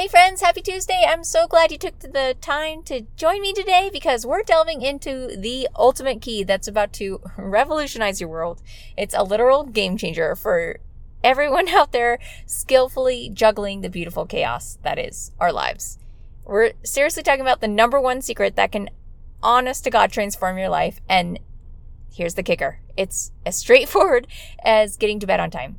Hey friends, happy Tuesday. I'm so glad you took the time to join me today because we're delving into the ultimate key that's about to revolutionize your world. It's a literal game changer for everyone out there skillfully juggling the beautiful chaos that is our lives. We're seriously talking about the number one secret that can honest to God transform your life. And here's the kicker. It's as straightforward as getting to bed on time.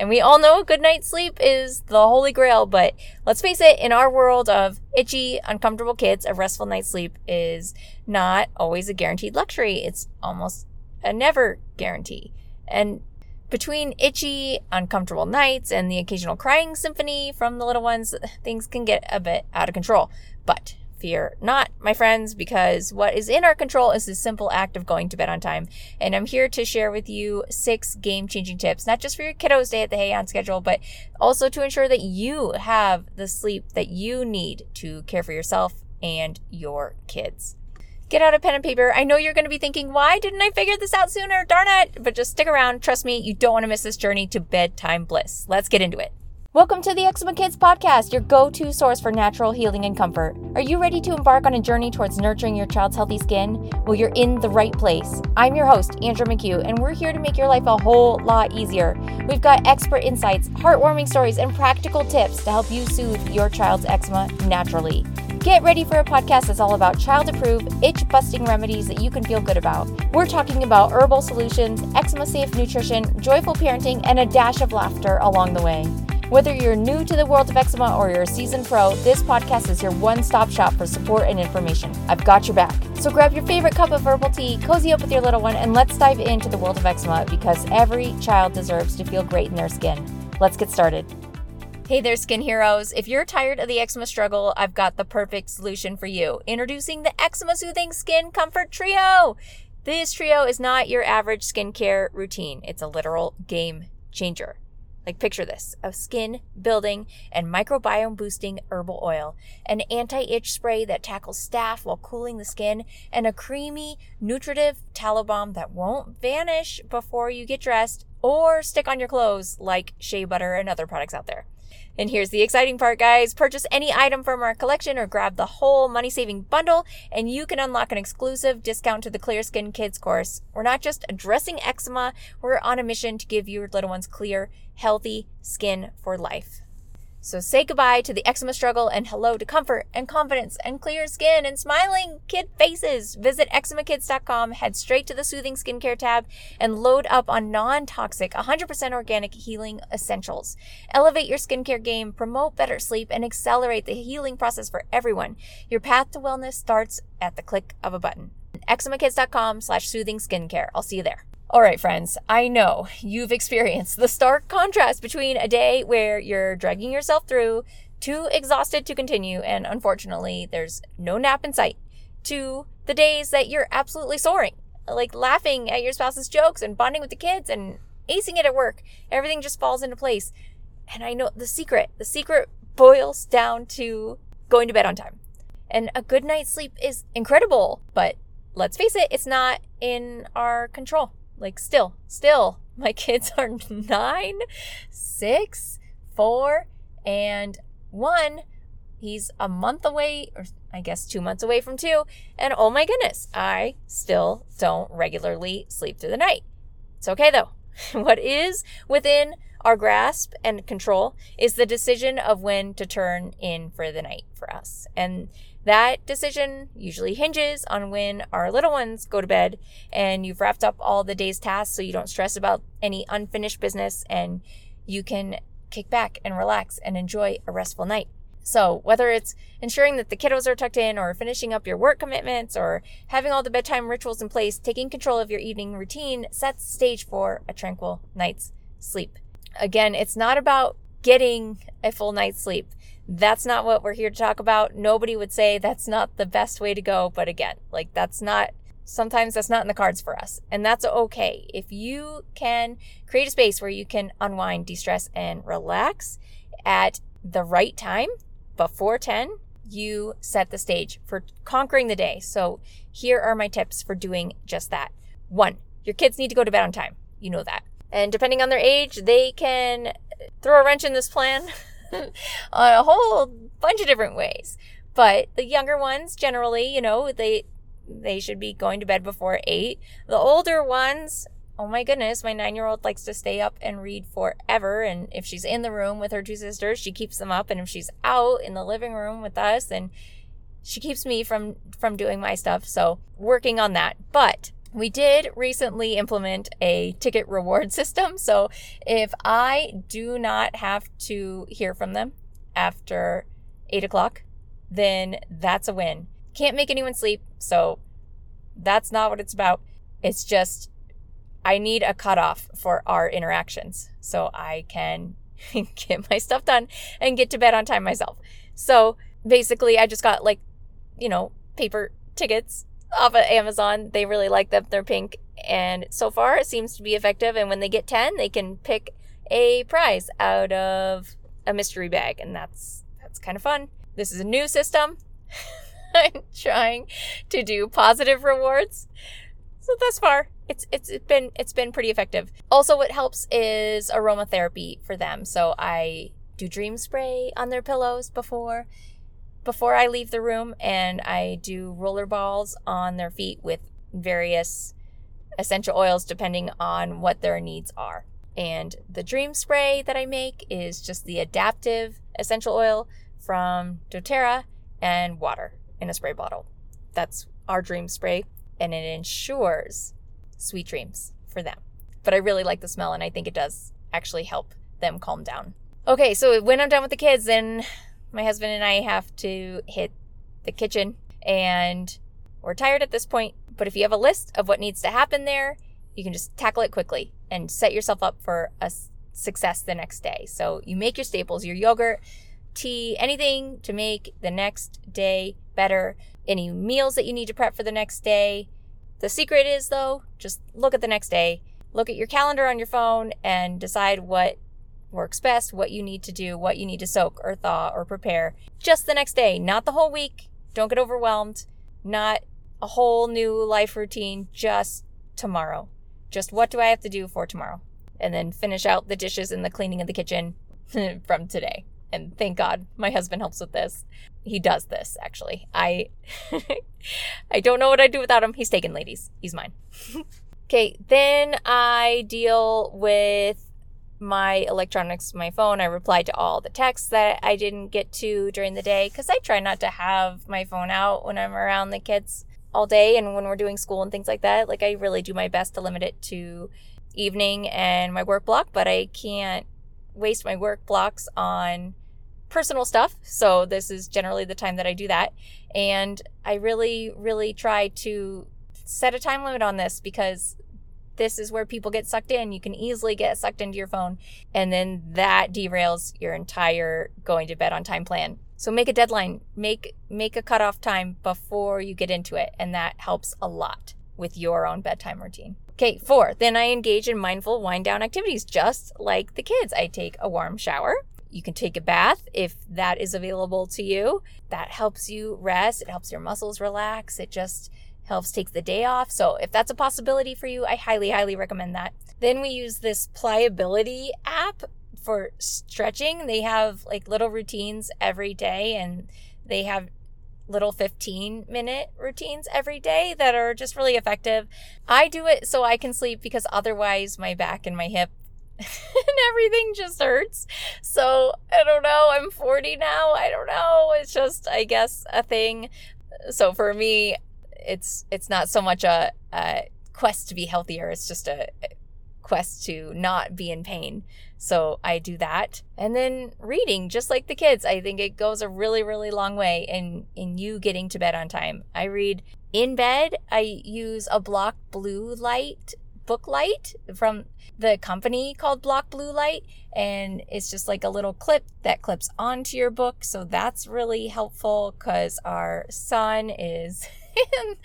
And we all know a good night's sleep is the holy grail, but let's face it, in our world of itchy, uncomfortable kids, a restful night's sleep is not always a guaranteed luxury. It's almost a never guarantee. And between itchy, uncomfortable nights and the occasional crying symphony from the little ones, things can get a bit out of control. But Fear not, my friends, because what is in our control is the simple act of going to bed on time. And I'm here to share with you six game changing tips, not just for your kiddos stay at the Hey on schedule, but also to ensure that you have the sleep that you need to care for yourself and your kids. Get out a pen and paper. I know you're going to be thinking, why didn't I figure this out sooner? Darn it. But just stick around. Trust me, you don't want to miss this journey to bedtime bliss. Let's get into it. Welcome to the Eczema Kids Podcast, your go to source for natural healing and comfort. Are you ready to embark on a journey towards nurturing your child's healthy skin? Well, you're in the right place. I'm your host, Andra McHugh, and we're here to make your life a whole lot easier. We've got expert insights, heartwarming stories, and practical tips to help you soothe your child's eczema naturally. Get ready for a podcast that's all about child approved, itch busting remedies that you can feel good about. We're talking about herbal solutions, eczema safe nutrition, joyful parenting, and a dash of laughter along the way. Whether you're new to the world of eczema or you're a seasoned pro, this podcast is your one stop shop for support and information. I've got your back. So grab your favorite cup of herbal tea, cozy up with your little one, and let's dive into the world of eczema because every child deserves to feel great in their skin. Let's get started. Hey there, skin heroes. If you're tired of the eczema struggle, I've got the perfect solution for you. Introducing the Eczema Soothing Skin Comfort Trio. This trio is not your average skincare routine, it's a literal game changer. Like, picture this a skin building and microbiome boosting herbal oil, an anti itch spray that tackles staph while cooling the skin, and a creamy, nutritive tallow balm that won't vanish before you get dressed or stick on your clothes like shea butter and other products out there. And here's the exciting part, guys. Purchase any item from our collection or grab the whole money saving bundle, and you can unlock an exclusive discount to the Clear Skin Kids course. We're not just addressing eczema, we're on a mission to give your little ones clear, healthy skin for life. So say goodbye to the eczema struggle and hello to comfort and confidence and clear skin and smiling kid faces. Visit eczemakids.com, head straight to the soothing skincare tab, and load up on non toxic, 100% organic healing essentials. Elevate your skincare game, promote better sleep, and accelerate the healing process for everyone. Your path to wellness starts at the click of a button. eczemakids.com slash soothing skincare. I'll see you there. All right, friends, I know you've experienced the stark contrast between a day where you're dragging yourself through, too exhausted to continue, and unfortunately, there's no nap in sight, to the days that you're absolutely soaring, like laughing at your spouse's jokes and bonding with the kids and acing it at work. Everything just falls into place. And I know the secret, the secret boils down to going to bed on time. And a good night's sleep is incredible, but let's face it, it's not in our control. Like, still, still, my kids are nine, six, four, and one. He's a month away, or I guess two months away from two. And oh my goodness, I still don't regularly sleep through the night. It's okay though. what is within our grasp and control is the decision of when to turn in for the night for us. And that decision usually hinges on when our little ones go to bed and you've wrapped up all the day's tasks so you don't stress about any unfinished business and you can kick back and relax and enjoy a restful night. So, whether it's ensuring that the kiddos are tucked in, or finishing up your work commitments, or having all the bedtime rituals in place, taking control of your evening routine sets the stage for a tranquil night's sleep. Again, it's not about getting a full night's sleep. That's not what we're here to talk about. Nobody would say that's not the best way to go. But again, like that's not, sometimes that's not in the cards for us. And that's okay. If you can create a space where you can unwind, de stress, and relax at the right time before 10, you set the stage for conquering the day. So here are my tips for doing just that. One, your kids need to go to bed on time. You know that. And depending on their age, they can throw a wrench in this plan a whole bunch of different ways. But the younger ones generally, you know, they they should be going to bed before 8. The older ones, oh my goodness, my 9-year-old likes to stay up and read forever and if she's in the room with her two sisters, she keeps them up and if she's out in the living room with us and she keeps me from from doing my stuff. So, working on that. But we did recently implement a ticket reward system. So if I do not have to hear from them after eight o'clock, then that's a win. Can't make anyone sleep. So that's not what it's about. It's just I need a cutoff for our interactions so I can get my stuff done and get to bed on time myself. So basically, I just got like, you know, paper tickets off of Amazon. They really like them. They're pink. And so far, it seems to be effective. And when they get 10, they can pick a prize out of a mystery bag. And that's, that's kind of fun. This is a new system. I'm trying to do positive rewards. So thus far, it's it's been it's been pretty effective. Also, what helps is aromatherapy for them. So I do dream spray on their pillows before before I leave the room, and I do roller balls on their feet with various essential oils depending on what their needs are. And the dream spray that I make is just the Adaptiv essential oil from doTERRA and water in a spray bottle. That's our dream spray, and it ensures sweet dreams for them. But I really like the smell, and I think it does actually help them calm down. Okay, so when I'm done with the kids, then my husband and I have to hit the kitchen and we're tired at this point. But if you have a list of what needs to happen there, you can just tackle it quickly and set yourself up for a success the next day. So you make your staples, your yogurt, tea, anything to make the next day better. Any meals that you need to prep for the next day. The secret is, though, just look at the next day, look at your calendar on your phone, and decide what works best, what you need to do, what you need to soak or thaw or prepare just the next day, not the whole week. Don't get overwhelmed, not a whole new life routine, just tomorrow. Just what do I have to do for tomorrow? And then finish out the dishes and the cleaning of the kitchen from today. And thank God my husband helps with this. He does this actually. I I don't know what I'd do without him. He's taken ladies. He's mine. okay, then I deal with my electronics, my phone. I reply to all the texts that I didn't get to during the day because I try not to have my phone out when I'm around the kids all day and when we're doing school and things like that. Like, I really do my best to limit it to evening and my work block, but I can't waste my work blocks on personal stuff. So, this is generally the time that I do that. And I really, really try to set a time limit on this because this is where people get sucked in. You can easily get sucked into your phone, and then that derails your entire going to bed on time plan. So make a deadline, make make a cutoff time before you get into it, and that helps a lot with your own bedtime routine. Okay, four, then I engage in mindful wind down activities, just like the kids. I take a warm shower. You can take a bath if that is available to you. That helps you rest. It helps your muscles relax. It just helps take the day off. So if that's a possibility for you, I highly, highly recommend that. Then we use this pliability app for stretching. They have like little routines every day and they have little 15 minute routines every day that are just really effective. I do it so I can sleep because otherwise my back and my hip and everything just hurts. So I don't know. I'm 40 now. I don't know. It's just, I guess, a thing. So for me, it's it's not so much a, a quest to be healthier. It's just a, quest to not be in pain. So I do that. And then reading, just like the kids, I think it goes a really, really long way in in you getting to bed on time. I read in bed. I use a block blue light book light from the company called Block Blue Light. And it's just like a little clip that clips onto your book. So that's really helpful because our son is in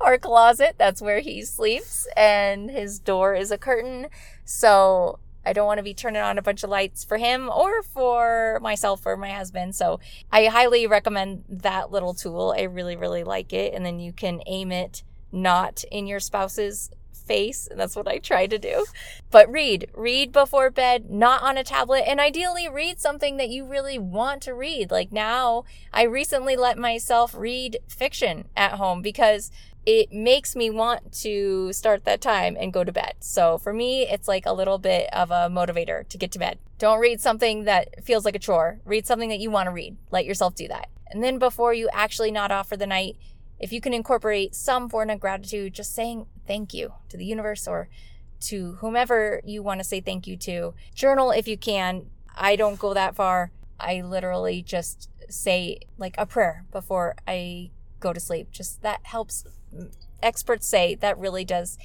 our closet. That's where he sleeps, and his door is a curtain. So I don't want to be turning on a bunch of lights for him or for myself or my husband. So I highly recommend that little tool. I really, really like it. And then you can aim it not in your spouse's face, and that's what I try to do. But read, read before bed, not on a tablet, and ideally read something that you really want to read. Like now, I recently let myself read fiction at home because it makes me want to start that time and go to bed. So for me, it's like a little bit of a motivator to get to bed. Don't read something that feels like a chore. Read something that you want to read. Let yourself do that. And then before you actually nod off for the night, if you can incorporate some form of gratitude, just saying thank you to the universe or to whomever you want to say thank you to. Journal if you can. I don't go that far. I literally just say like a prayer before I go to sleep. Just that helps experts say that really does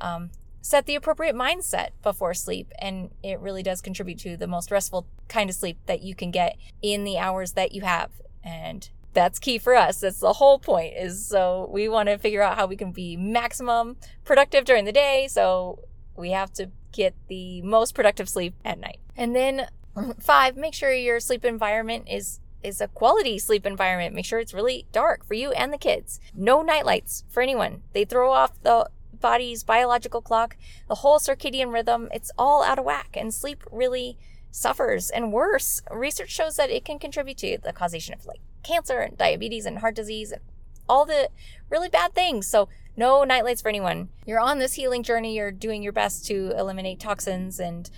um, set the appropriate mindset before sleep and it really does contribute to the most restful kind of sleep that you can get in the hours that you have and that's key for us that's the whole point is so we want to figure out how we can be maximum productive during the day so we have to get the most productive sleep at night and then five make sure your sleep environment is is a quality sleep environment. Make sure it's really dark for you and the kids. No night lights for anyone. They throw off the body's biological clock, the whole circadian rhythm. It's all out of whack, and sleep really suffers. And worse, research shows that it can contribute to the causation of like cancer and diabetes and heart disease and all the really bad things. So, no nightlights for anyone. You're on this healing journey. You're doing your best to eliminate toxins and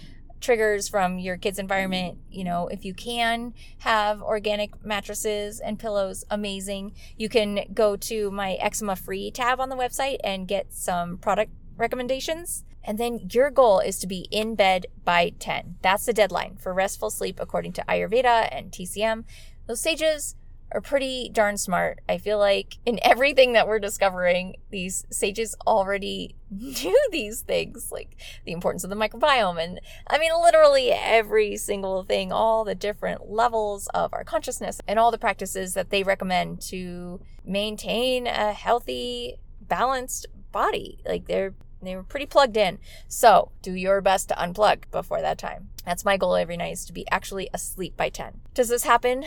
triggers from your kids' environment. You know, if you can have organic mattresses and pillows, amazing. You can go to my eczema free tab on the website and get some product recommendations. And then your goal is to be in bed by 10. That's the deadline for restful sleep according to Ayurveda and TCM. Those sages are pretty darn smart. I feel like in everything that we're discovering, these sages already knew these things, like the importance of the microbiome. And I mean, literally every single thing, all the different levels of our consciousness, and all the practices that they recommend to maintain a healthy, balanced body. Like they're they were pretty plugged in. So do your best to unplug before that time. That's my goal every night is to be actually asleep by 10. Does this happen?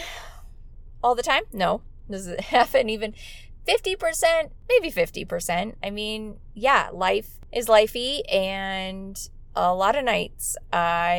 All the time? No. Does it happen even 50%? Maybe 50%. I mean, yeah, life is lifey and a lot of nights I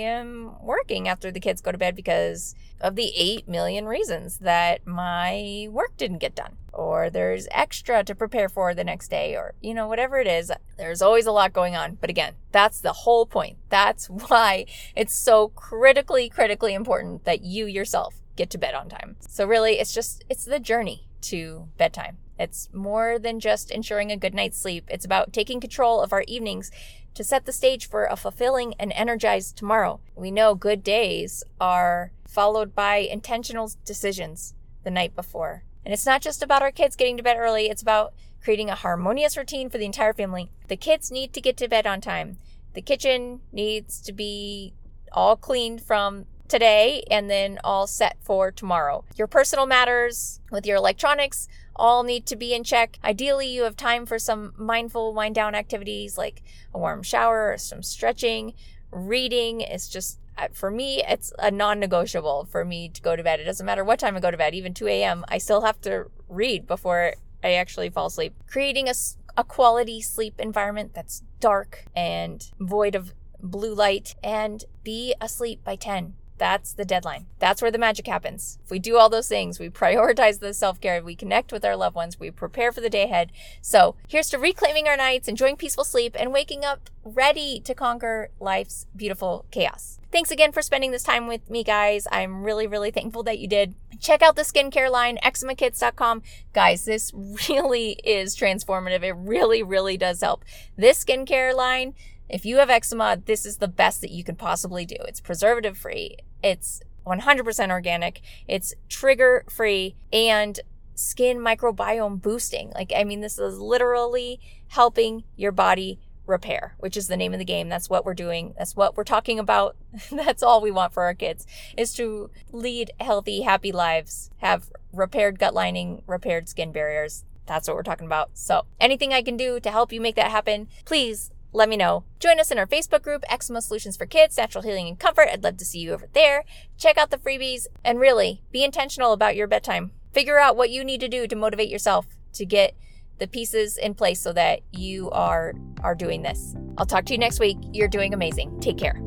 am working after the kids go to bed because of the 8 million reasons that my work didn't get done or there's extra to prepare for the next day or you know whatever it is there's always a lot going on but again that's the whole point that's why it's so critically critically important that you yourself get to bed on time. So really, it's just it's the journey to bedtime. It's more than just ensuring a good night's sleep. It's about taking control of our evenings to set the stage for a fulfilling and energized tomorrow. We know good days are followed by intentional decisions the night before. And it's not just about our kids getting to bed early, it's about creating a harmonious routine for the entire family. The kids need to get to bed on time. The kitchen needs to be all cleaned from today and then all set for tomorrow. Your personal matters with your electronics all need to be in check. Ideally, you have time for some mindful wind down activities like a warm shower or some stretching. Reading It's just, uh, for me, it's a non negotiable for me to go to bed. It doesn't matter what time I go to bed, even 2 a.m., I still have to read before I actually fall asleep. Creating a, a quality sleep environment that's dark and void of blue light and be asleep by 10 that's the deadline. That's where the magic happens. If we do all those things, we prioritize the self care, we connect with our loved ones, we prepare for the day ahead. So here's to reclaiming our nights, enjoying peaceful sleep, and waking up ready to conquer life's beautiful chaos. Thanks again for spending this time with me, guys. I'm really, really thankful that you did. Check out the skincare line, eczemakids.com. Guys, this really is transformative. It really, really does help. This skincare line, if you have eczema, this is the best that you can possibly do. It's preservative free, it's 100% organic, it's trigger free, and skin microbiome boosting. Like, I mean, this is literally helping your body repair, which is the name of the game. That's what we're doing. That's what we're talking about. That's all we want for our kids is to lead healthy, happy lives, have repaired gut lining, repaired skin barriers. That's what we're talking about. So anything I can do to help you make that happen, please let me know. Join us in our Facebook group, Eczema Solutions for Kids, Natural Healing and Comfort. I'd love to see you over there. Check out the freebies and really be intentional about your bedtime. Figure out what you need to do to motivate yourself to get the pieces in place so that you are are doing this. I'll talk to you next week. You're doing amazing. Take care.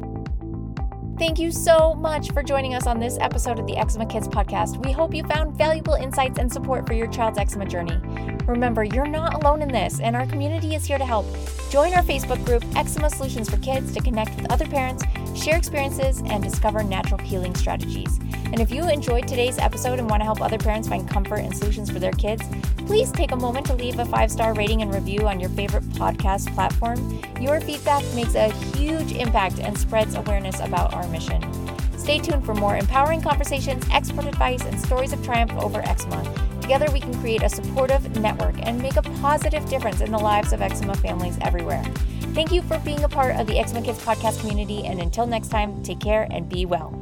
Thank you so much for joining us on this episode of the Eczema Kids podcast. We hope you found valuable insights and support for your child's eczema journey. Remember, you're not alone in this, and our community is here to help. Join our Facebook group, Eczema Solutions for Kids, to connect with other parents, share experiences, and discover natural healing strategies. And if you enjoyed today's episode and want to help other parents find comfort and solutions for their kids, please take a moment to leave a five star rating and review on your favorite podcast platform. Your feedback makes a huge impact and spreads awareness about our mission. Stay tuned for more empowering conversations, expert advice, and stories of triumph over eczema. Together, we can create a supportive network and make a positive difference in the lives of eczema families everywhere. Thank you for being a part of the Eczema Kids podcast community, and until next time, take care and be well.